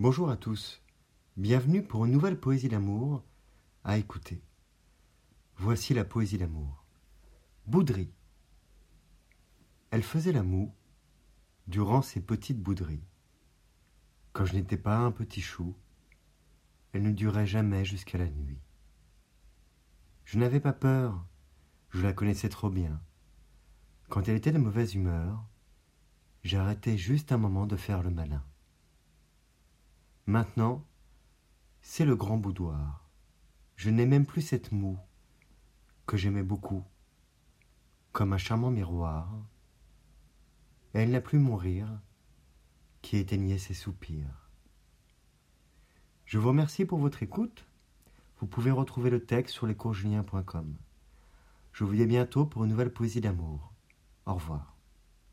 Bonjour à tous, bienvenue pour une nouvelle poésie d'amour à écouter. Voici la poésie d'amour. Bouderie. Elle faisait la moue durant ses petites bouderies. Quand je n'étais pas un petit chou, elle ne durait jamais jusqu'à la nuit. Je n'avais pas peur, je la connaissais trop bien. Quand elle était de mauvaise humeur, j'arrêtais juste un moment de faire le malin. Maintenant, c'est le grand boudoir. Je n'ai même plus cette moue que j'aimais beaucoup, comme un charmant miroir. elle n'a plus mon rire qui éteignait ses soupirs. Je vous remercie pour votre écoute. Vous pouvez retrouver le texte sur lescoursjulien.com. Je vous dis à bientôt pour une nouvelle poésie d'amour. Au revoir.